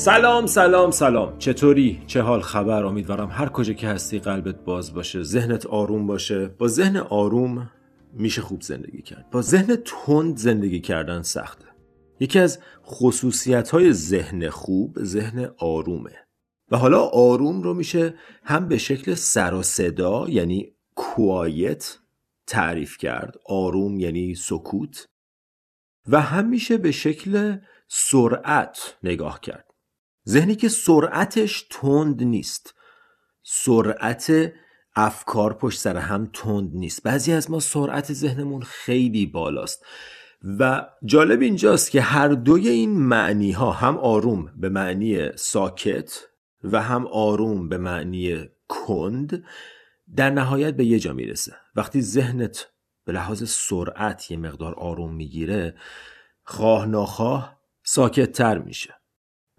سلام سلام سلام. چطوری؟ چه حال خبر؟ امیدوارم هر کجا که هستی قلبت باز باشه ذهنت آروم باشه. با ذهن آروم میشه خوب زندگی کرد. با ذهن تند زندگی کردن سخته. یکی از خصوصیت های ذهن خوب ذهن آرومه. و حالا آروم رو میشه هم به شکل سر و صدا یعنی کوایت تعریف کرد. آروم یعنی سکوت. و هم میشه به شکل سرعت نگاه کرد. ذهنی که سرعتش تند نیست. سرعت افکار پشت سر هم تند نیست. بعضی از ما سرعت ذهنمون خیلی بالاست. و جالب اینجاست که هر دوی این معنی ها هم آروم به معنی ساکت و هم آروم به معنی کند در نهایت به یه جا می‌رسه. وقتی ذهنت به لحاظ سرعت یه مقدار آروم می‌گیره خواه ناخواه ساکت تر میشه.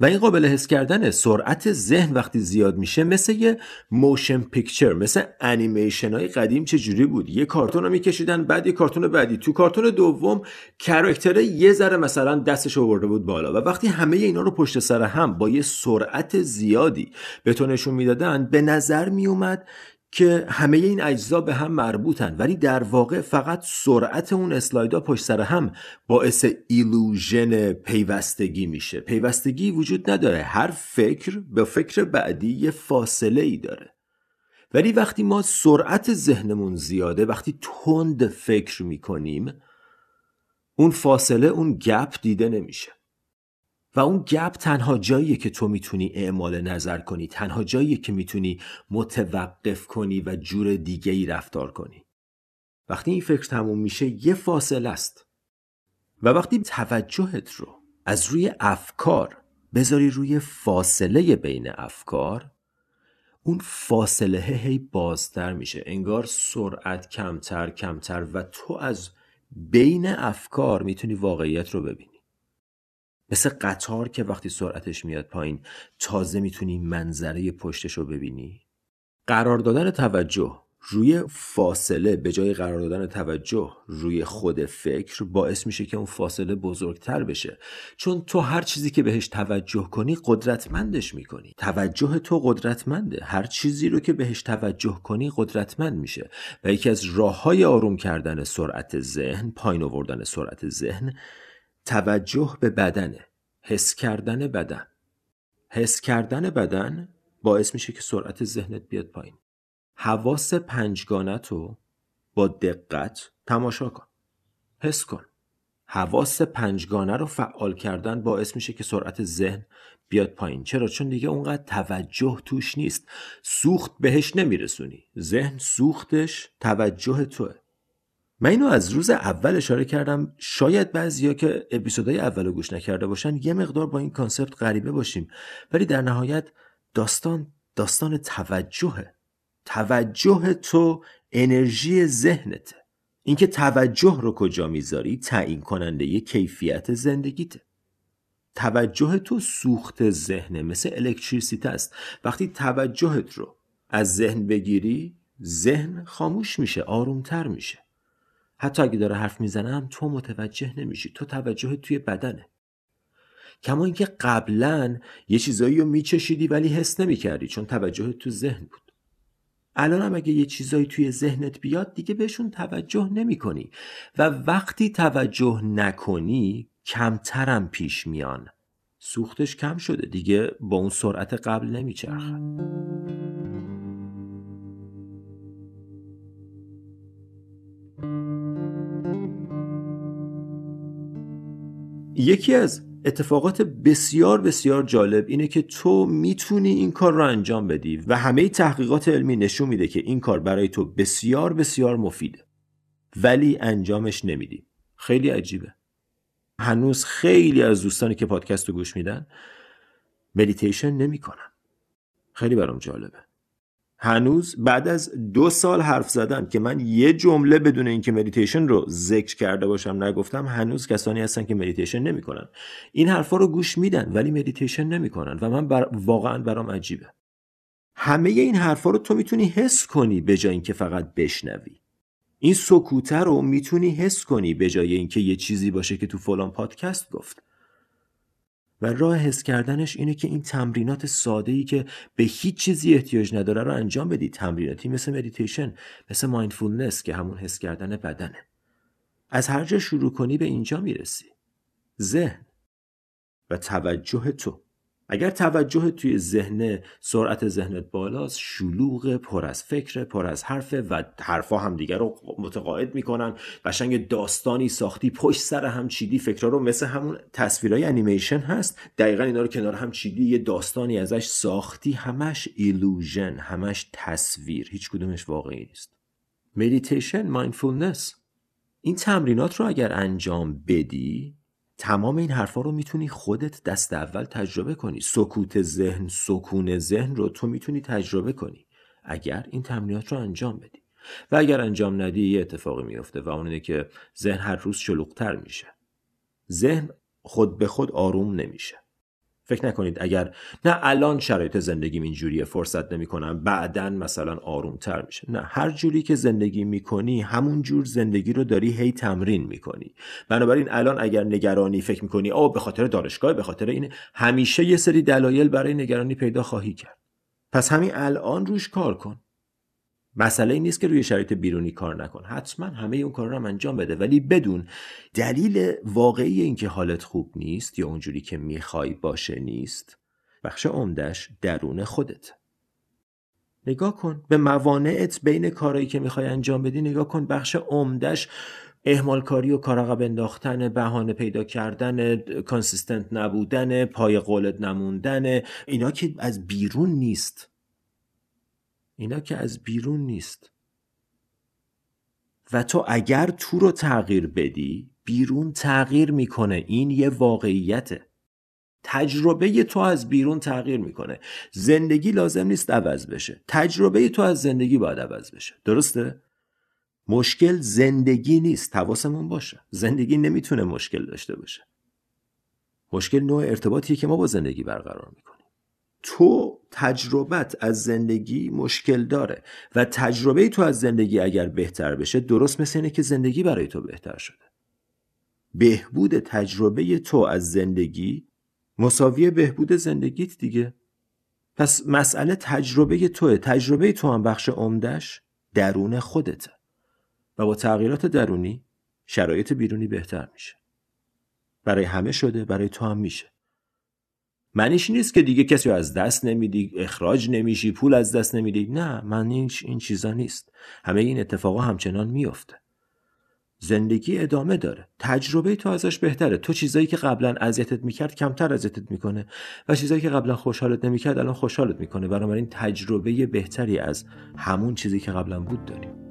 و این قابل حس کردن سرعت ذهن وقتی زیاد میشه مثل یه motion picture مثل انیمیشن های قدیم چه جوری بود؟ یه کارتون رو میکشیدن بعد یه کارتون بعدی. تو کارتون دوم character یه ذره مثلا دستش آورده بود بالا و وقتی همه اینا رو پشت سر هم با یه سرعت زیادی به تو نشون می‌دادن به نظر میومد که همه این اجزا به هم مربوطن ولی در واقع فقط سرعت اون اسلایدا پشت سر هم باعث ایلوژن پیوستگی میشه. پیوستگی وجود نداره. هر فکر به فکر بعدی یه فاصله ای داره. ولی وقتی ما سرعت ذهنمون زیاده وقتی تند فکر می‌کنیم اون فاصله اون گپ دیده نمیشه. و اون گپ تنها جاییه که تو می‌تونی اعمال نظر کنی تنها جاییه که می‌تونی متوقف کنی و جور دیگه ای رفتار کنی. وقتی این فکر تموم میشه یه فاصله است. و وقتی توجهت رو از روی افکار بذاری روی فاصله بین افکار اون فاصله هی بازتر میشه. انگار سرعت کمتر کمتر و تو از بین افکار می‌تونی واقعیت رو ببینی. مثل قطار که وقتی سرعتش میاد پایین تازه می‌تونی منظره پشتش رو ببینی. قرار دادن توجه روی فاصله به جای قرار دادن توجه روی خود فکر باعث میشه که اون فاصله بزرگتر بشه. چون تو هر چیزی که بهش توجه کنی قدرتمندش می‌کنی. توجه تو قدرتمنده. هر چیزی رو که بهش توجه کنی قدرتمند میشه. و یکی از راه های آروم کردن سرعت ذهن پایین آوردن سرعت ذهن توجه به بدنه. حس کردن بدن. حس کردن بدن باعث میشه که سرعت ذهنت بیاد پایین. حواس پنجگانت رو با دقت تماشا کن. حس کن. حواس پنجگانه رو فعال کردن باعث میشه که سرعت ذهن بیاد پایین. چرا؟ چون دیگه اونقدر توجه توش نیست. سوخت بهش نمیرسونی. ذهن سوختش توجه توه. من اینو از روز اول اشاره کردم. شاید بعضیا که اپیزودهای اول گوش نکرده باشن یه مقدار با این کانسپت غریبه باشیم. ولی در نهایت داستان داستان توجهه. توجه تو انرژی ذهنته. اینکه توجه رو کجا می‌ذاری تعیین کننده ی کیفیت زندگیته. توجه تو سوخت ذهنه مثل الکتریسیته است. وقتی توجهت رو از ذهن بگیری ذهن خاموش میشه آرومتر میشه. حتی اگه داره حرف می‌زنم تو متوجه نمیشی. تو توجه توی بدنه. کما اینکه قبلا یه چیزایی رو میچشیدی ولی حس نمی‌کردی چون توجه تو ذهن بود. الان هم اگه یه چیزایی توی ذهنت بیاد دیگه بهشون توجه نمی کنی و وقتی توجه نکنی کمترم پیش میان. سوختش کم شده دیگه با اون سرعت قبل نمیچرخد یکی از اتفاقات بسیار بسیار جالب اینه که تو می‌تونی این کار رو انجام بدی و همه تحقیقات علمی نشون میده که این کار برای تو بسیار بسیار مفیده. ولی انجامش نمیدی. خیلی عجیبه. هنوز خیلی از دوستانی که پادکست رو گوش میدن مدیتیشن نمی‌کنن. خیلی برام جالبه. هنوز بعد از دو سال حرف زدن که من یه جمله بدون اینکه مدیتیشن رو ذکر کرده باشم نگفتم هنوز کسانی هستن که مدیتیشن نمی‌کنن. این حرفا رو گوش میدن ولی مدیتیشن نمی‌کنن و من بر... واقعا برام عجیبه. همه این حرفا رو تو می‌تونی حس کنی به جای اینکه فقط بشنوی. این سکوته رو می‌تونی حس کنی به جای اینکه یه چیزی باشه که تو فلان پادکست گفت. و راه حس کردنش اینه که این تمرینات ساده ای که به هیچ چیزی احتیاج نداره رو انجام بدی. تمریناتی مثل مدیتیشن مثل mindfulness که همون حس کردن بدنه. از هر جا شروع کنی به اینجا می‌رسی. ذهن و توجه تو. اگر توجه توی ذهن سرعت ذهنت بالاست شلوغ پر از فکر پر از حرفه و حرفا هم دیگر رو متقاعد می‌کنن قشنگ داستانی ساختی پشت سر هم چیدی فکرها رو مثل همون تصویرهای انیمیشن هست. دقیقا اینا رو کنار هم چیدی یه داستانی ازش ساختی همش illusion همش تصویر هیچ کدومش واقعی نیست. مدیتیشن mindfulness. این تمرینات رو اگر انجام بدی تمام این حرفا رو می‌تونی خودت دست اول تجربه کنی. سکوت ذهن سکون ذهن رو تو می‌تونی تجربه کنی. اگر این تمرینات رو انجام بدی. و اگر انجام ندی یه اتفاقی میفته و اون اینه که ذهن هر روز شلوغتر میشه. ذهن خود به خود آروم نمیشه. فکر نکنید اگر نه الان شرایط زندگیم اینجوریه فرصت نمی‌کنم بعدا مثلا آروم تر میشه. نه هر جوری که زندگی می‌کنی همون جور زندگی رو داری هی تمرین می‌کنی. بنابراین الان اگر نگرانی فکر می‌کنی او به خاطر دانشگاه به خاطر این همیشه یه سری دلایل برای نگرانی پیدا خواهی کرد. پس همین الان روش کار کن. مسئله این نیست که روی شرایط بیرونی کار نکن. حتما همه اون کار رو هم انجام بده. ولی بدون دلیل واقعی اینکه حالت خوب نیست یا اونجوری که می‌خوای باشه نیست بخش عمدش درون خودت. نگاه کن به موانعت بین کارهایی که می‌خوای انجام بدی. نگاه کن بخش عمدش اهمال کاری و کارقب انداختن بهانه پیدا کردن کانسیستنت نبودن پای قولت نموندن اینا که از بیرون نیست. اینا که از بیرون نیست. و تو اگر تو رو تغییر بدی بیرون تغییر می‌کنه. این یه واقعیته. تجربه تو از بیرون تغییر می‌کنه. زندگی لازم نیست عوض بشه. تجربه تو از زندگی باید عوض بشه. درسته؟ مشکل زندگی نیست. حواسمون باشه. زندگی نمی‌تونه مشکل داشته باشه. مشکل نوع ارتباطیه که ما با زندگی برقرار می‌کنیم. تو تجربت از زندگی مشکل داره و تجربه تو از زندگی اگر بهتر بشه درست مثل اینه که زندگی برای تو بهتر شده. بهبود تجربه تو از زندگی مساوی بهبود زندگیت دیگه. پس مسئله تجربه توه. تجربه تو هم بخش عمدش درون خودته و با تغییرات درونی شرایط بیرونی بهتر میشه. برای همه شده برای تو هم میشه. معنیش نیست که دیگه کسی از دست نمیدی اخراج نمیشی پول از دست نمیدی. نه معنیش این چیزا نیست. همه این اتفاقا همچنان میافته زندگی ادامه داره. تجربه تو ازش بهتره. تو چیزایی که قبلا اذیتت می‌کرد کمتر اذیتت می‌کنه. و چیزایی که قبلا خوشحالت نمی‌کرد الان خوشحالت می‌کنه. بنابراین تجربه بهتری از همون چیزی که قبلا بود داریم.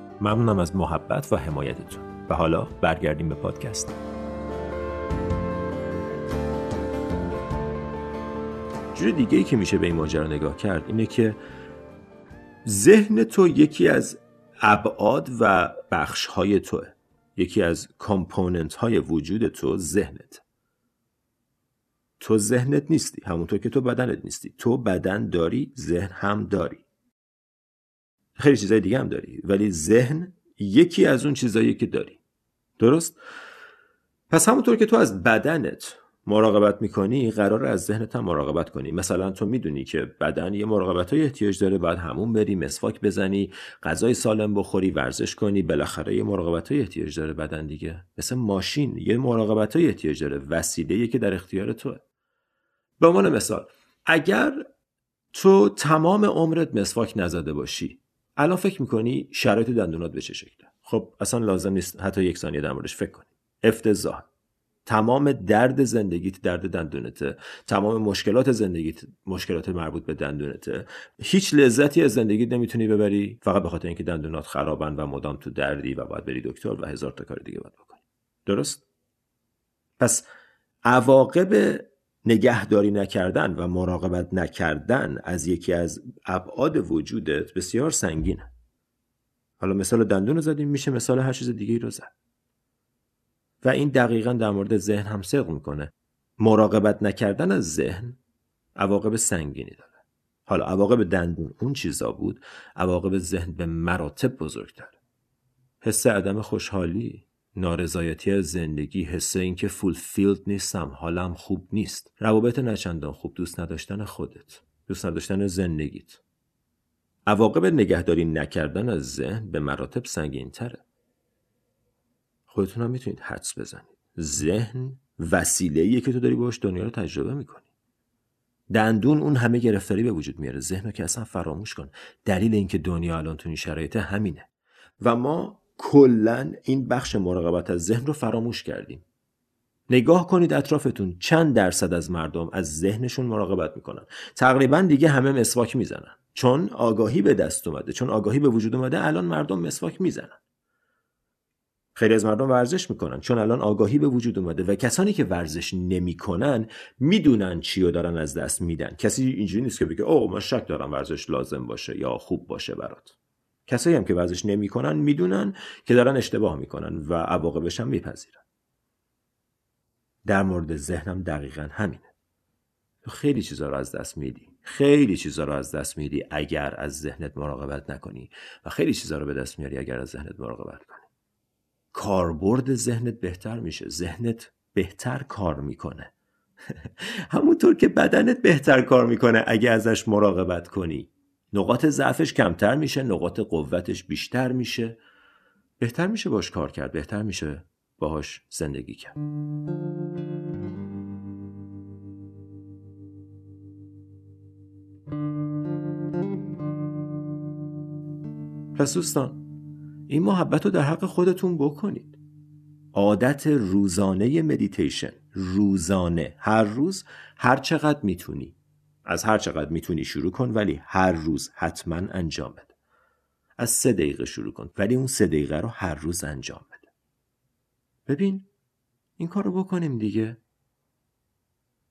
ممنونم از محبت و حمایتتون. و حالا برگردیم به پادکست. جور دیگه ای که میشه به این ماجرا نگاه کرد اینه که ذهن تو یکی از ابعاد و بخش های توه. یکی از component های وجود تو ذهنت. تو ذهنت نیستی. همونطور که تو بدنت نیستی. تو بدن داری ذهن هم داری. خیلی چیزای دیگه هم داری. ولی ذهن یکی از اون چیزایی که داری. درست؟ پس همونطور که تو از بدنت مراقبت می‌کنی قرار از ذهنت هم مراقبت کنی. مثلا تو می‌دونی که بدن یه مراقبت های احتیاج داره. باید همون بری مسواک بزنی غذای سالم بخوری ورزش کنی. بالاخره یه مراقبت های احتیاج داره بدن دیگه. مثل ماشین یه مراقبت های احتیاج داره. وسیله که در اختیار توه. به عنوان مثال اگر تو تمام عمرت مسواک نزده باشی الان فکر می‌کنی شرایط دندونات به چه شکله؟ خب اصلا لازم نیست حتی یک ثانیه در موردش فکر کنی. افتضاح. تمام درد زندگیت درد دندونته. تمام مشکلات زندگیت مشکلات مربوط به دندونته. هیچ لذتی از زندگیت نمی‌تونی ببری. فقط به خاطر اینکه دندونات خرابن و مدام تو دردی و باید بری دکتر و هزار تا کار دیگه باید بکنی. درست؟ پس عواقب نگهداری نکردن و مراقبت نکردن از یکی از ابعاد وجودت بسیار سنگینه. حالا مثال دندون رو زدیم میشه مثال هر چیز دیگه رو زد. و این دقیقا در مورد ذهن هم صدق می‌کنه. مراقبت نکردن از ذهن عواقب سنگینی داره. حالا عواقب دندون اون چیزا بود عواقب ذهن به مراتب بزرگتر. حس عدم خوشحالی نارضایتی از زندگی حس اینکه فولفیلد نیستم حالم خوب نیست. روابط نچندان خوب دوست نداشتن خودت. دوست نداشتن زندگیت. عواقب نگهداری نکردن از ذهن به مراتب سنگین تره خودتون هم می‌تونید حدس بزنید. ذهن وسیله که تو داری باش دنیا رو تجربه می‌کنی. دندون اون همه گرفتاری به وجود میاره. ذهن رو که اصلا فراموش کن. دلیل اینکه دنیا الان تو این شرایط همینه. و ما کلا این بخش مراقبت از ذهن رو فراموش کردیم. نگاه کنید اطرافتون چند درصد از مردم از ذهنشون مراقبت می‌کنن. تقریبا دیگه همه مسواک می‌زنن. چون آگاهی به دست اومده چون آگاهی به وجود اومده الان مردم مسواک می‌زنن. خیلی از مردم ورزش می‌کنن چون الان آگاهی به وجود اومده و کسانی که ورزش نمی‌کنن می‌دونن چی رو دارن از دست میدن. کسی اینجوری نیست که بگه اوه من شک دارم ورزش لازم باشه یا خوب باشه برات. کسایی هم که ورزش نمی‌کنن می‌دونن که دارن اشتباه می‌کنن و عواقبش هم میپذیرن. در مورد ذهنم دقیقا همینه. تو خیلی چیزا رو از دست میدی. خیلی چیزا رو از دست میدی اگر از ذهنت مراقبت نکنی و خیلی چیزا رو به دست میاری اگر از ذهنت مراقبت کنی. کاربرد ذهنت بهتر میشه. ذهنت بهتر کار می‌کنه. همونطور که بدنت بهتر کار می‌کنه اگه ازش مراقبت کنی. نقاط ضعفش کمتر میشه نقاط قوتش بیشتر میشه. بهتر میشه باش کار کرد بهتر میشه باهاش زندگی کرد. پس دوستان این محبت رو در حق خودتون بکنید. عادت روزانه مدیتیشن روزانه هر روز هر چقدر می‌تونی. از هر چقدر می‌تونی شروع کن ولی هر روز حتما انجام بده. از سه دقیقه شروع کن ولی اون سه دقیقه رو هر روز انجام بده. ببین این کار رو بکنیم دیگه.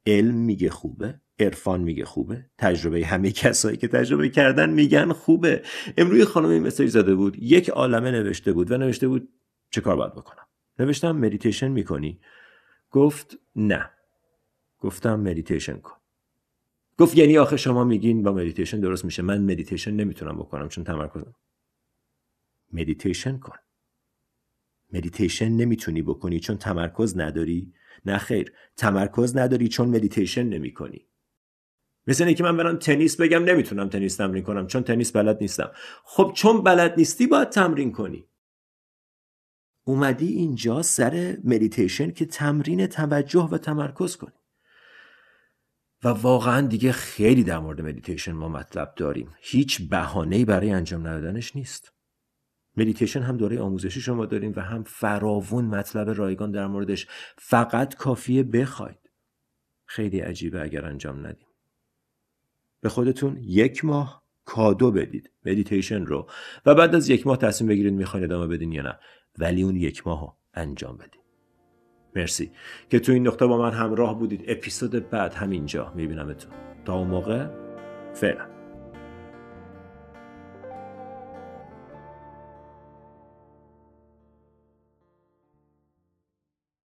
علم میگه خوبه عرفان میگه خوبه تجربه همه کسایی که تجربه کردن میگن خوبه. امروی خانمی مسیج زده بود یک عالمه نوشته بود و نوشته بود چه کار باید بکنم. نوشتم مدیتیشن می‌کنی؟ گفت نه. گفتم مدیتیشن کن. گفت یعنی آخه شما میگین با مدیتیشن درست میشه. من مدیتیشن نمی‌تونم بکنم. چون تمرکزم مدیتیشن کن. مدیتیشن نمی‌تونی بکنی چون تمرکز نداری. نه خیر تمرکز نداری چون مدیتیشن نمی‌کنی. مثل اینکه من برم تنیس بگم نمی‌تونم تنیس تمرین کنم. چون تنیس بلد نیستم. خب چون بلد نیستی باید تمرین کنی. اومدی اینجا سر مدیتیشن که تمرین توجه و تمرکز کنی. و واقعا دیگه خیلی در مورد مدیتیشن ما مطلب داریم. هیچ بهانه‌ای برای انجام ندادنش نیست. مدیتیشن هم دوره آموزشی شما داریم و هم فراوون مطلب رایگان در موردش. فقط کافیه بخواید. خیلی عجیبه اگر انجام ندیم. به خودتون یک ماه کادو بدید مدیتیشن رو و بعد از یک ماه تصمیم بگیرید می‌خواین ادامه بدین یا نه. ولی اون یک ماه انجام بدید مرسی که تو این نقطه با من همراه بودید. اپیزود بعد همینجا میبینمتون. تا اون موقع فعلا.